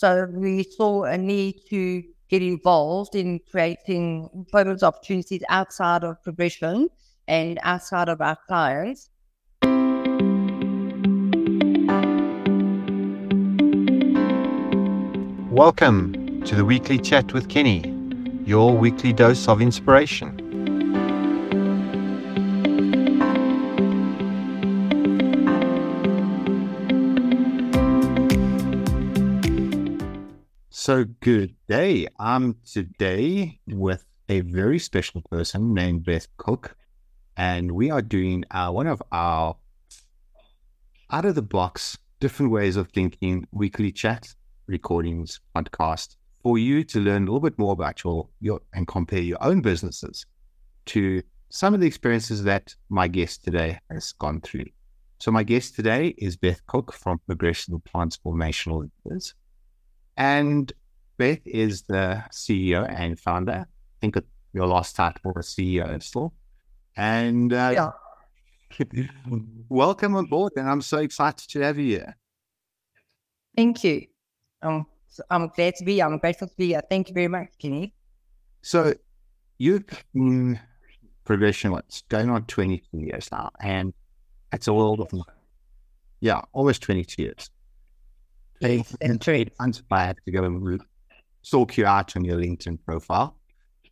So we saw a need to get involved in creating employment opportunities outside of progression and outside of our clients. Welcome to the weekly chat with Kenny, your weekly dose of inspiration. So, good day. I'm today with a very special person named Beth Cook, and we are doing uh, one of our out of the box, different ways of thinking weekly chat recordings, podcast for you to learn a little bit more about your, your and compare your own businesses to some of the experiences that my guest today has gone through. So, my guest today is Beth Cook from Progression Transformational Leaders. And Beth is the CEO and founder. I think your last title was CEO still. And uh, yeah. welcome aboard. And I'm so excited to have you here. Thank you. Um, I'm glad to be here. I'm grateful to be here. Thank you very much, Kenny. So you've been progression, what's going on 22 years now. And it's a world of, yeah, almost 22 years. Yes, that's true. Inspired to go and stalk you out on your LinkedIn profile.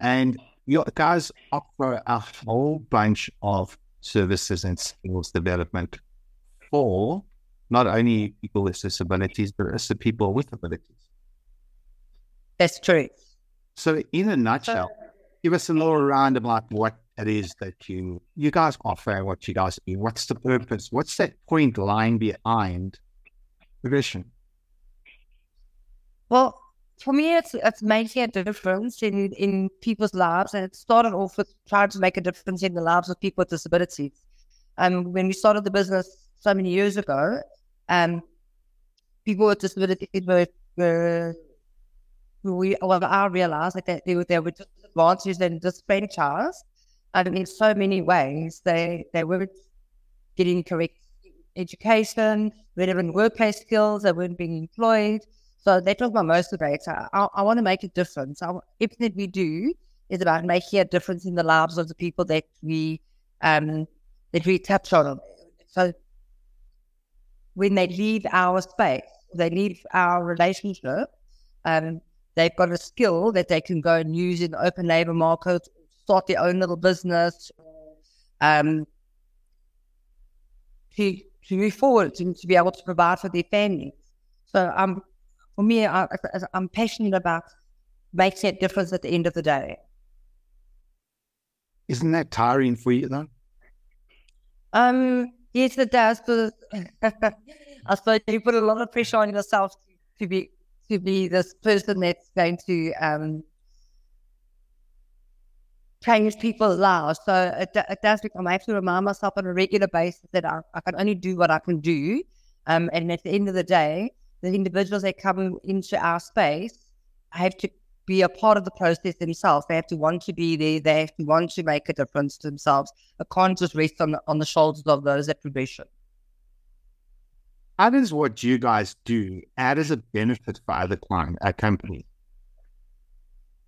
And your guys offer a whole bunch of services and skills development for not only people with disabilities, but also people with abilities. That's true. So, in a nutshell, so, give us a little round about what it is that you you guys offer, what you guys do. What's the purpose? What's that point lying behind progression? Well, for me, it's it's making a difference in in people's lives, and it started off with trying to make a difference in the lives of people with disabilities. And um, when we started the business so many years ago, um, people with disabilities were, were we well, I realized that they were there were disadvantages and disenfranchised, and in so many ways they they weren't getting correct education, relevant workplace skills, they weren't being employed. So they talk about motivator. I, I want to make a difference. I, everything that we do is about making a difference in the lives of the people that we um that we touch on. So when they leave our space, they leave our relationship, um, they've got a skill that they can go and use in the open labor market, start their own little business, um, to to move forward and to be able to provide for their families. So um, for me, I, I'm passionate about making a difference at the end of the day. Isn't that tiring for you though? Um, Yes, it does. But I suppose you put a lot of pressure on yourself to be to be this person that's going to um, change people's lives. So it, it does become, I have to remind myself on a regular basis that I, I can only do what I can do. Um, and at the end of the day, the individuals that come into our space have to be a part of the process themselves. They have to want to be there. They have to want to make a difference to themselves. It can't just rest on the, on the shoulders of those at progression. How does what you guys do add as a benefit for other client, a company?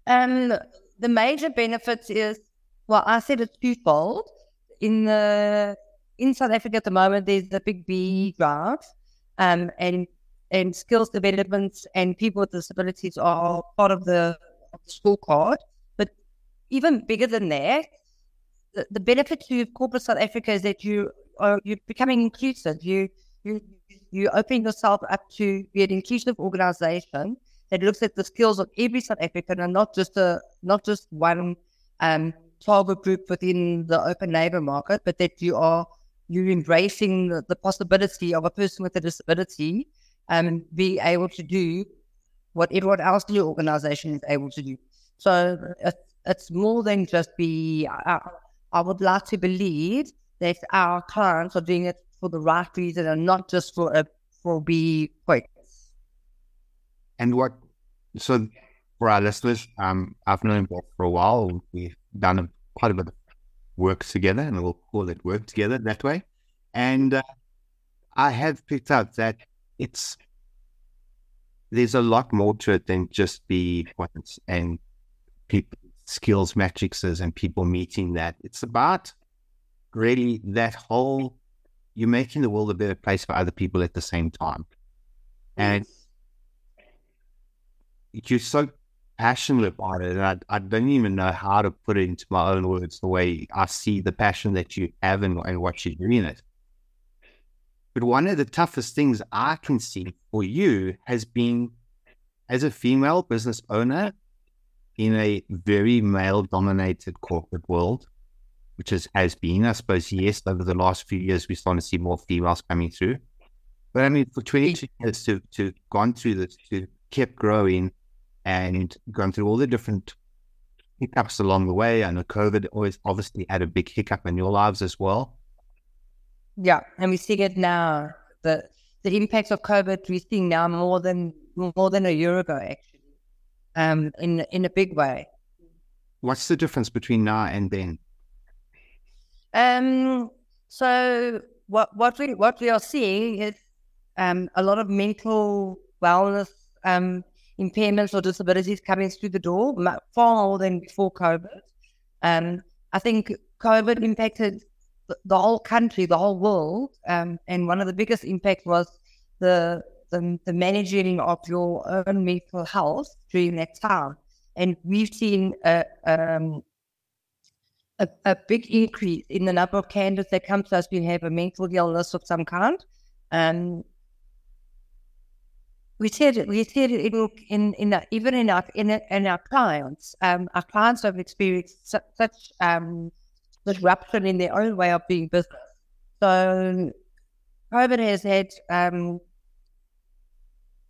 Um, the major benefits is, well, I said it's twofold. In the in South Africa at the moment, there's the big B grant, um, and and skills development and people with disabilities are part of the, the scorecard. But even bigger than that, the, the benefit to corporate South Africa is that you are you're becoming inclusive. You you you opening yourself up to be an inclusive organization that looks at the skills of every South African and not just a not just one um, target group within the open labor market, but that you are you're embracing the, the possibility of a person with a disability um, be able to do what everyone else in your organization is able to do. So it's, it's more than just be, I, I would like to believe that our clients are doing it for the right reason and not just for a, for be quick. And what, so for our listeners, um, I've known Bob for a while. We've done a, quite a bit of work together and we'll call it work together that way. And uh, I have picked up that it's there's a lot more to it than just be points and people skills matrices and people meeting that. It's about really that whole you're making the world a better place for other people at the same time. And you're so passionate about it. And I, I don't even know how to put it into my own words the way I see the passion that you have and, and what you're doing it. But one of the toughest things I can see for you has been as a female business owner in a very male dominated corporate world, which is, has been, I suppose, yes, over the last few years, we're starting to see more females coming through. But I mean, for 22 years to, to gone through this, to keep growing and gone through all the different hiccups along the way. I know COVID always obviously had a big hiccup in your lives as well. Yeah, and we see it now. The the impacts of COVID we're seeing now more than more than a year ago, actually, um, in in a big way. What's the difference between now and then? Um, so what what we what we are seeing is um, a lot of mental wellness um, impairments or disabilities coming through the door, far more than before COVID. Um, I think COVID impacted the whole country, the whole world. Um, and one of the biggest impacts was the, the, the managing of your own mental health during that time. And we've seen a, um, a, a, big increase in the number of candidates that come to us who have a mental illness of some kind. Um, we see it, we see it in, in, in a, even in our, in, in our clients. Um, our clients have experienced such, such um, disruption in their own way of doing business. So COVID has had, um,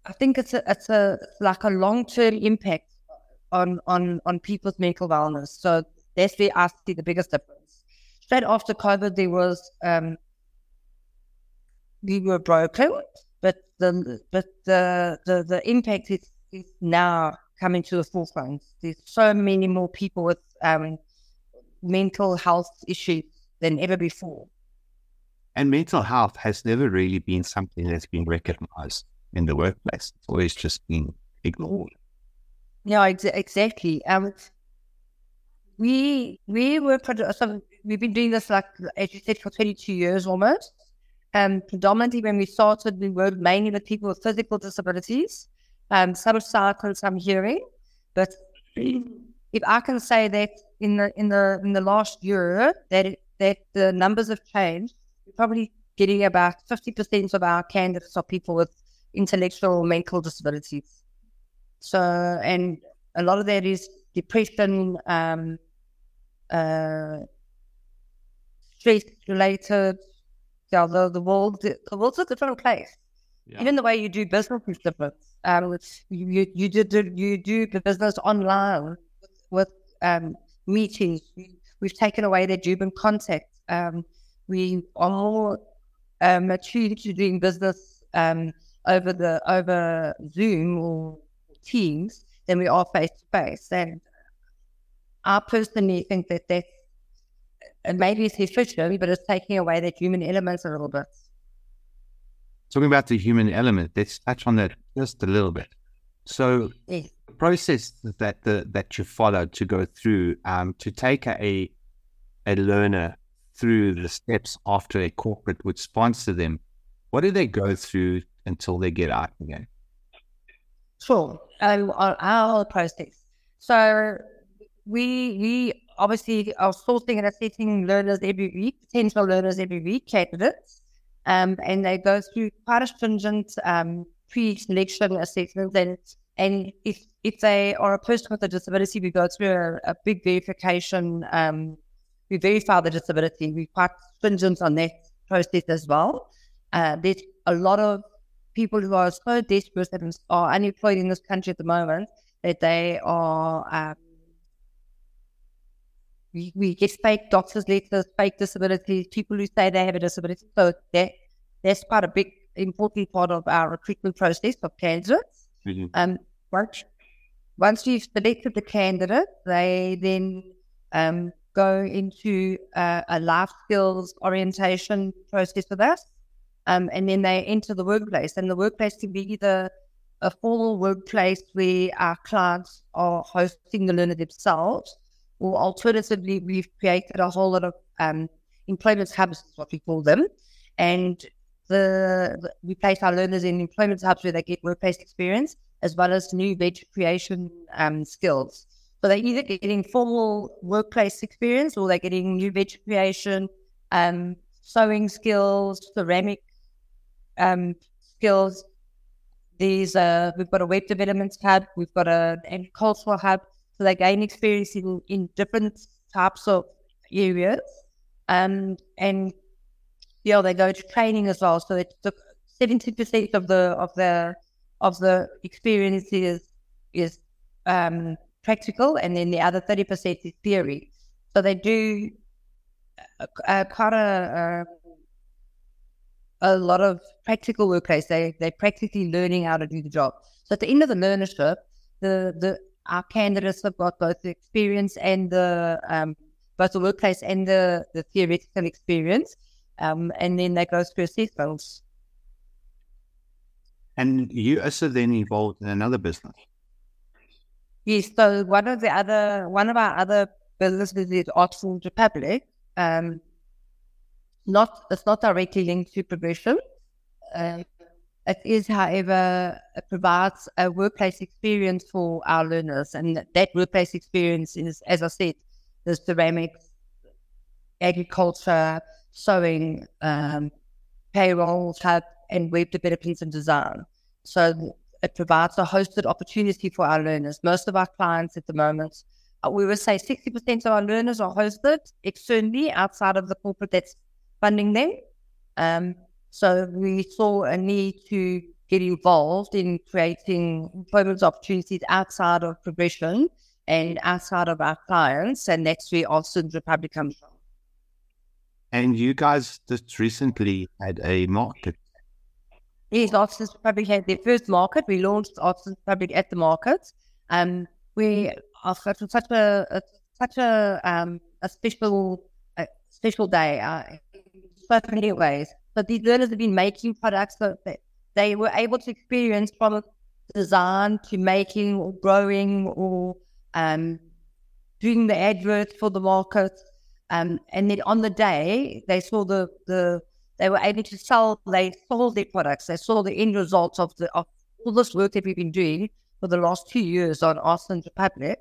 I think it's a, it's a it's like a long term impact on on on people's mental wellness. So that's where I see the biggest difference. Straight after COVID, there was um, we were broken, but the but the the, the impact is, is now coming to the forefront. There's so many more people with um, mental health issues than ever before. And mental health has never really been something that's been recognized in the workplace. It's always just been ignored. Yeah, ex- exactly. Um, we we were so we've been doing this like as you said for 22 years almost. Um, predominantly when we started, we worked mainly with people with physical disabilities, um, some sight and some hearing. But if I can say that in the in the in the last year that it, that the numbers have changed, we're probably getting about fifty percent of our candidates are people with intellectual or mental disabilities. So, and a lot of that is depression, um, uh, stress related. Yeah, the, the world the world's a different place. Yeah. Even the way you do business is different. Um, you you you do you do the business online with um, meetings. We've taken away their human contact. Um, we are more um, attuned to doing business um, over the over Zoom or Teams than we are face to face. And I personally think that that's and maybe it's efficient, but it's taking away that human element a little bit. Talking about the human element, let's touch on that just a little bit. So, yes process that the, that you followed to go through um, to take a a learner through the steps after a corporate would sponsor them, what do they go through until they get out again? Sure, um, our, our process. So we we obviously are sourcing and assessing learners every week, potential learners every week, candidates, um, and they go through quite a stringent um, pre-selection assessment and and if if they are a person with a disability, we go through a, a big verification. Um, we verify the disability. We're quite stringent on that process as well. Uh, there's a lot of people who are so desperate and are unemployed in this country at the moment that they are. Um, we, we get fake doctors' letters, fake disabilities, people who say they have a disability. So that that's quite a big, important part of our recruitment process of candidates. Mm-hmm. Um, once, once you've selected the candidate, they then um, go into uh, a life skills orientation process with us. Um, and then they enter the workplace. And the workplace can be either a formal workplace where our clients are hosting the learner themselves, or alternatively, we've created a whole lot of um, employment hubs, is what we call them, and the, the, we place our learners in employment hubs where they get workplace experience as well as new venture creation um, skills. So they're either getting formal workplace experience or they're getting new venture creation, um, sewing skills, ceramic um, skills. These uh, we've got a web development hub, we've got an agricultural hub, so they gain experience in, in different types of areas. Um, and yeah, they go to training as well. So it's seventy percent of the of the of the experience is is um, practical, and then the other thirty percent is theory. So they do uh, uh, quite a, uh, a lot of practical workplace. They they're practically learning how to do the job. So at the end of the learnership, the the our candidates have got both the experience and the um, both the workplace and the, the theoretical experience. Um, and then they go through assessments. And you also then involved in another business. Yes, so one of the other one of our other businesses is Oxford Republic. Um, not it's not directly linked to progression. Um, it is, however, it provides a workplace experience for our learners, and that workplace experience is, as I said, the ceramics, agriculture, sewing, um, payroll, hub, and web development and design. So it provides a hosted opportunity for our learners. Most of our clients at the moment, uh, we would say 60% of our learners are hosted externally outside of the corporate that's funding them. Um, so we saw a need to get involved in creating employment opportunities outside of progression and outside of our clients, and that's where Austin's Republic comes from. And you guys just recently had a market. Yes, Austin's Republic had their first market. We launched Austin's Republic at the market. Um, we are such a, a such a um, a special a special day uh, in so many ways. But these learners have been making products that they were able to experience from design to making or growing or um, doing the adverts for the market. Um, and then on the day, they saw the, the they were able to sell, they sold their products. They saw the end results of the of all this work that we've been doing for the last two years on Austin's Republic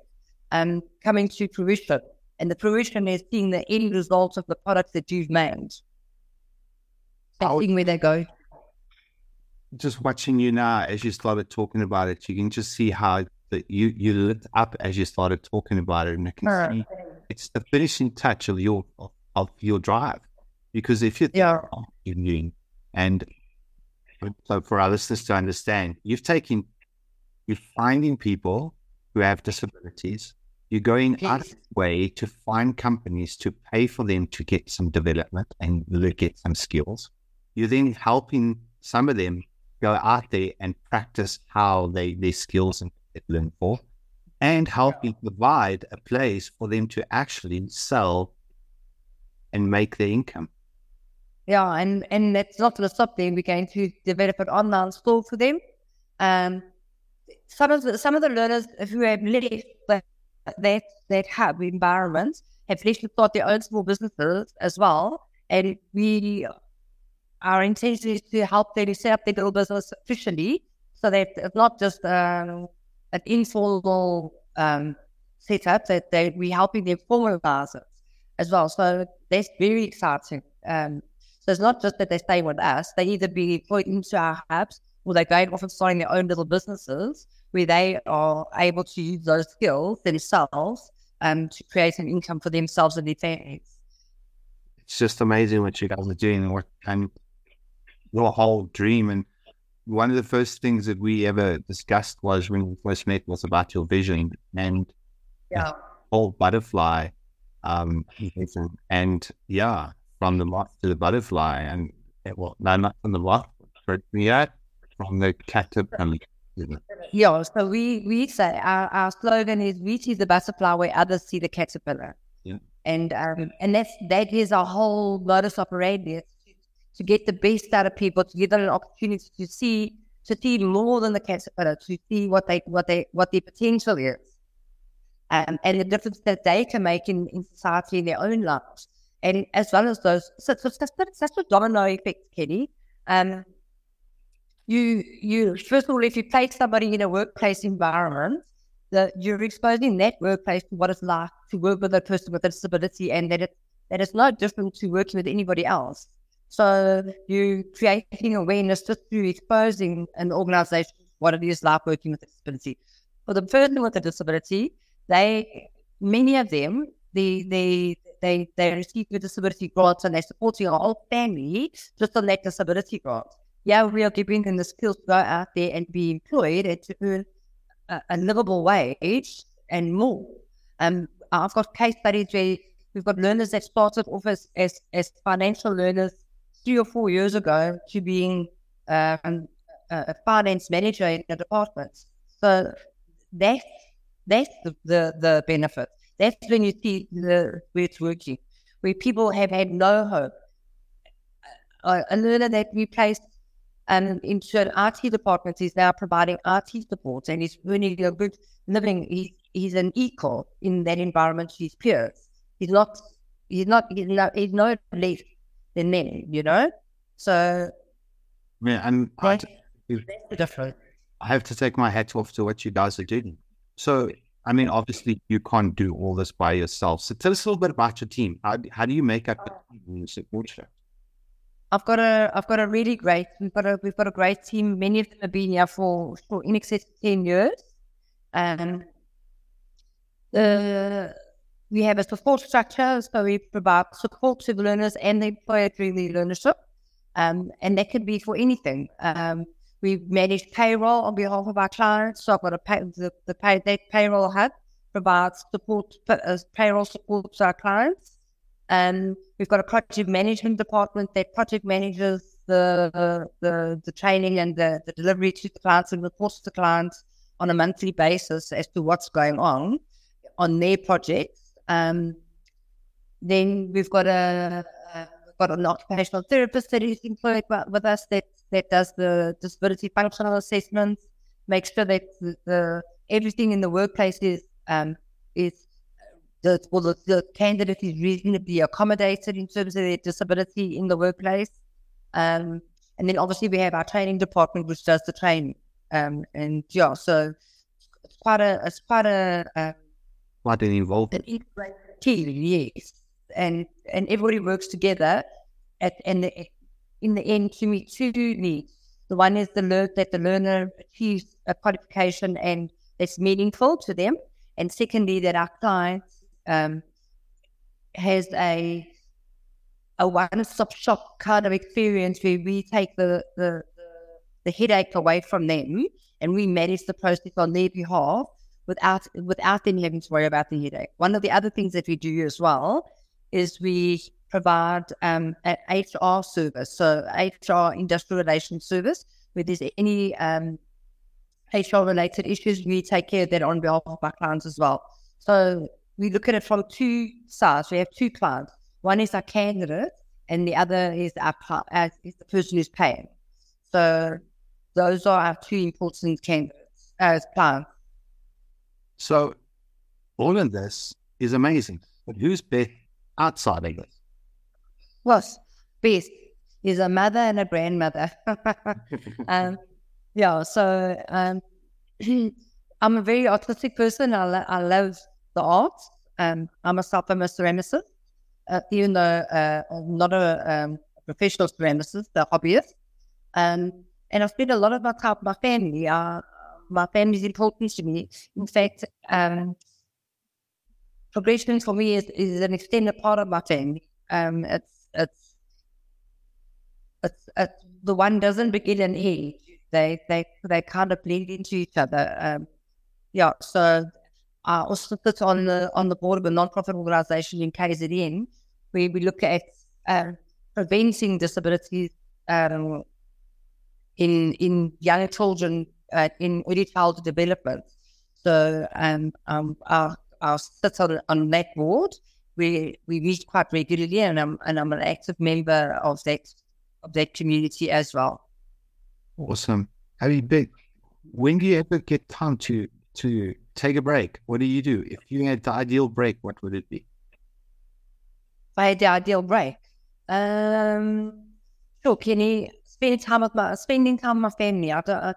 um, coming to fruition. And the fruition is seeing the end results of the products that you've made. Seeing where they go. Just watching you now as you started talking about it, you can just see how that you you lit up as you started talking about it, and I can uh, see it's the finishing touch of your of, of your drive. Because if you're yeah. doing and so for our listeners to understand, you've taken you're finding people who have disabilities. You're going yes. out of the way to find companies to pay for them to get some development and get some skills. You're then helping some of them go out there and practice how they their skills and learn for, and helping provide a place for them to actually sell and make their income. Yeah, and and that's not going to stop there. We're going to develop an online store for them. Um, some of the some of the learners who have left that that, that hub environment have left to start their own small businesses as well. And we our intention is to help them set up their little business officially, so that it's not just um, an informal um, setup that they we're helping them formalize it as well. So that's very exciting. Um, so it's not just that they stay with us; they either be employed into our hubs or they're going off and starting their own little businesses where they are able to use those skills themselves um, to create an income for themselves and their families. It's just amazing what you guys are doing and your whole dream and one of the first things that we ever discussed was when we first met was about your vision and yeah, whole butterfly. Um, and yeah, from the moth to the butterfly, and well, no, not from the moth, but yeah, from the caterpillar. Yeah, so we we say our, our slogan is "We see the butterfly where others see the caterpillar." Yeah, and um, and that's that is our whole modus operandi to get the best out of people, to give them an opportunity to see to see more than the caterpillar, to see what they what they what their potential is, um, and the difference that they can make in, in society in their own lives, and as well as those. So, so that's, that's a domino effect, Kenny. Um, you you first of all, if you place somebody in a workplace environment, that you're exposing that workplace to what it's like to work with a person with a disability, and that it that it's no different to working with anybody else. So you creating awareness just through exposing an organization what it is like working with a disability. For the person with a disability, they many of them the they they they receive a disability grant and they're supporting a whole family just on that disability grant. Yeah, we are giving them the skills to go out there and be employed and to earn a, a livable wage and more. Um, I've got case studies where we've got learners that started off as, as, as financial learners three or four years ago to being uh, a finance manager in a department. So that's that's the, the, the benefit. That's when you see the where it's working, where people have had no hope. Uh, a learner that we placed um, into an RT department is now providing RT support and is earning a good living. He's, he's an equal in that environment to his peers. He's not, he's not, he's not, he's no less than them, you know? So, yeah, and that's the. I have to take my hat off to what you guys are doing. So, I mean, obviously, you can't do all this by yourself. So, tell us a little bit about your team. How, how do you make up the support I've got a I've got a really great we've got a we've got a great team. Many of them have been here for, for in excess of ten years. and the we have a support structure, so we provide support to the learners and the employer during the learnership, um, and that can be for anything. Um, we manage payroll on behalf of our clients, so I've got a pay, the, the pay, payroll hub provides support uh, payroll support to our clients. Um, we've got a project management department that project manages the the, the training and the, the delivery to the clients and reports to clients on a monthly basis as to what's going on on their projects. Um, then we've got a, got an occupational therapist that is employed with us that that does the disability functional assessments, makes sure that the, the everything in the workplace is um, is the, well, the, the, candidate is reasonably accommodated in terms of their disability in the workplace. Um, and then obviously we have our training department which does the training. Um, and yeah, so it's quite a it's quite a um, quite an involved an integrated team, yes. And and everybody works together at and the, in the end to meet two needs. The one is the learn that the learner achieves a qualification and it's meaningful to them. And secondly, that our clients um, has a a one-stop shop kind of experience where we take the, the, the headache away from them and we manage the process on their behalf without without them having to worry about the headache. One of the other things that we do as well is we provide um, an HR service, so HR industrial relations service, where there's any um, HR related issues, we take care of that on behalf of our clients as well. So we look at it from two sides. We have two clients. One is our candidate, and the other is our uh, is the person who's paying. So those are our two important candidates as clients. So all of this is amazing. But who's Beth outside this? Well, Beth is a mother and a grandmother. um, yeah, so um, I'm a very artistic person. I, lo- I love the arts. Um, I'm myself I'm a ceramicist, uh, even though uh, I'm not a um, professional ceramicist, a hobbyist. Um, and I spend a lot of my time with my family. Uh, my family is important to me. In fact, um, progression for me is, is an extended part of my family. Um, it's, it's, it's, it's, the one doesn't begin and end. They, they, they kind of blend into each other. Um, yeah, so I also sit on the, on the board of a non-profit organization in KZN where we look at um, preventing disabilities um, in, in young children uh, in early child development. So um, um, our, our sit on, on that board. We we meet quite regularly, and I'm and I'm an active member of that of that community as well. Awesome. I mean, big. When do you ever get time to to take a break? What do you do? If you had the ideal break, what would it be? If I had the ideal break, um, sure, Kenny, spend time with my spending time with my family. I don't, uh,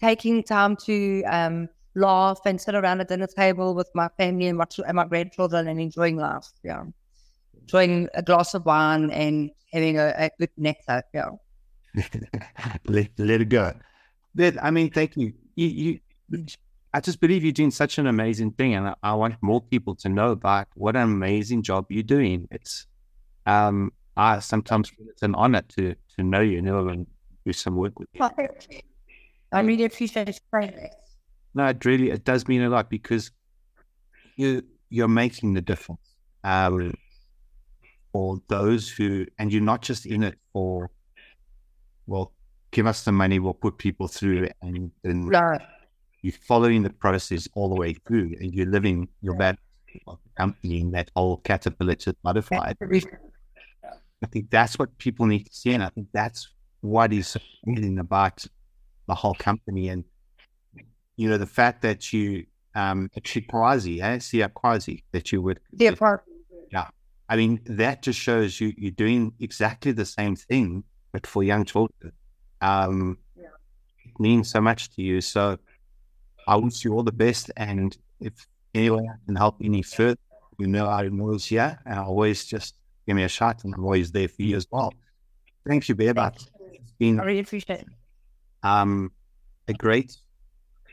taking time to um laugh and sit around a dinner table with my family and my and my grandchildren and enjoying life. Yeah, enjoying a glass of wine and having a, a good nectar. Yeah. let, let it go. That I mean, thank you. You, you. I just believe you're doing such an amazing thing, and I, I, want more people to know about what an amazing job you're doing. It's, um, I sometimes feel it's an honor to to know you and do some work with you. I really appreciate it. No, it really it does mean a lot because you you're making the difference um, for those who, and you're not just in it for well, give us the money, we'll put people through, and then right. you're following the process all the way through, and you're living your bad company in that whole caterpillar to butterfly. I think that's what people need to see, and I think that's what is amazing about the whole company, and you know the fact that you um actually quasi, eh? see a quasi that you would yeah, yeah. I mean that just shows you you're doing exactly the same thing but for young children. Um, yeah. It means so much to you. So I wish you all the best. And if anyone can help any further, you know I'm always here. And always just give me a shot and I'm always there for you as well. Thank you, Beba. It's been I really appreciate it. Um, a great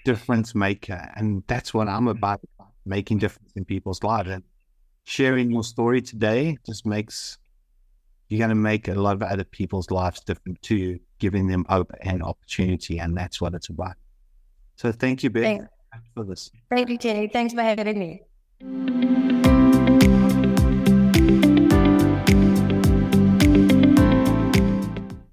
difference maker. And that's what I'm mm-hmm. about, making difference in people's lives. And sharing your story today just makes you're going to make a lot of other people's lives different too, giving them hope and opportunity. And that's what it's about. So thank you, Ben, for this. Thank you, Jenny. Thanks for having me.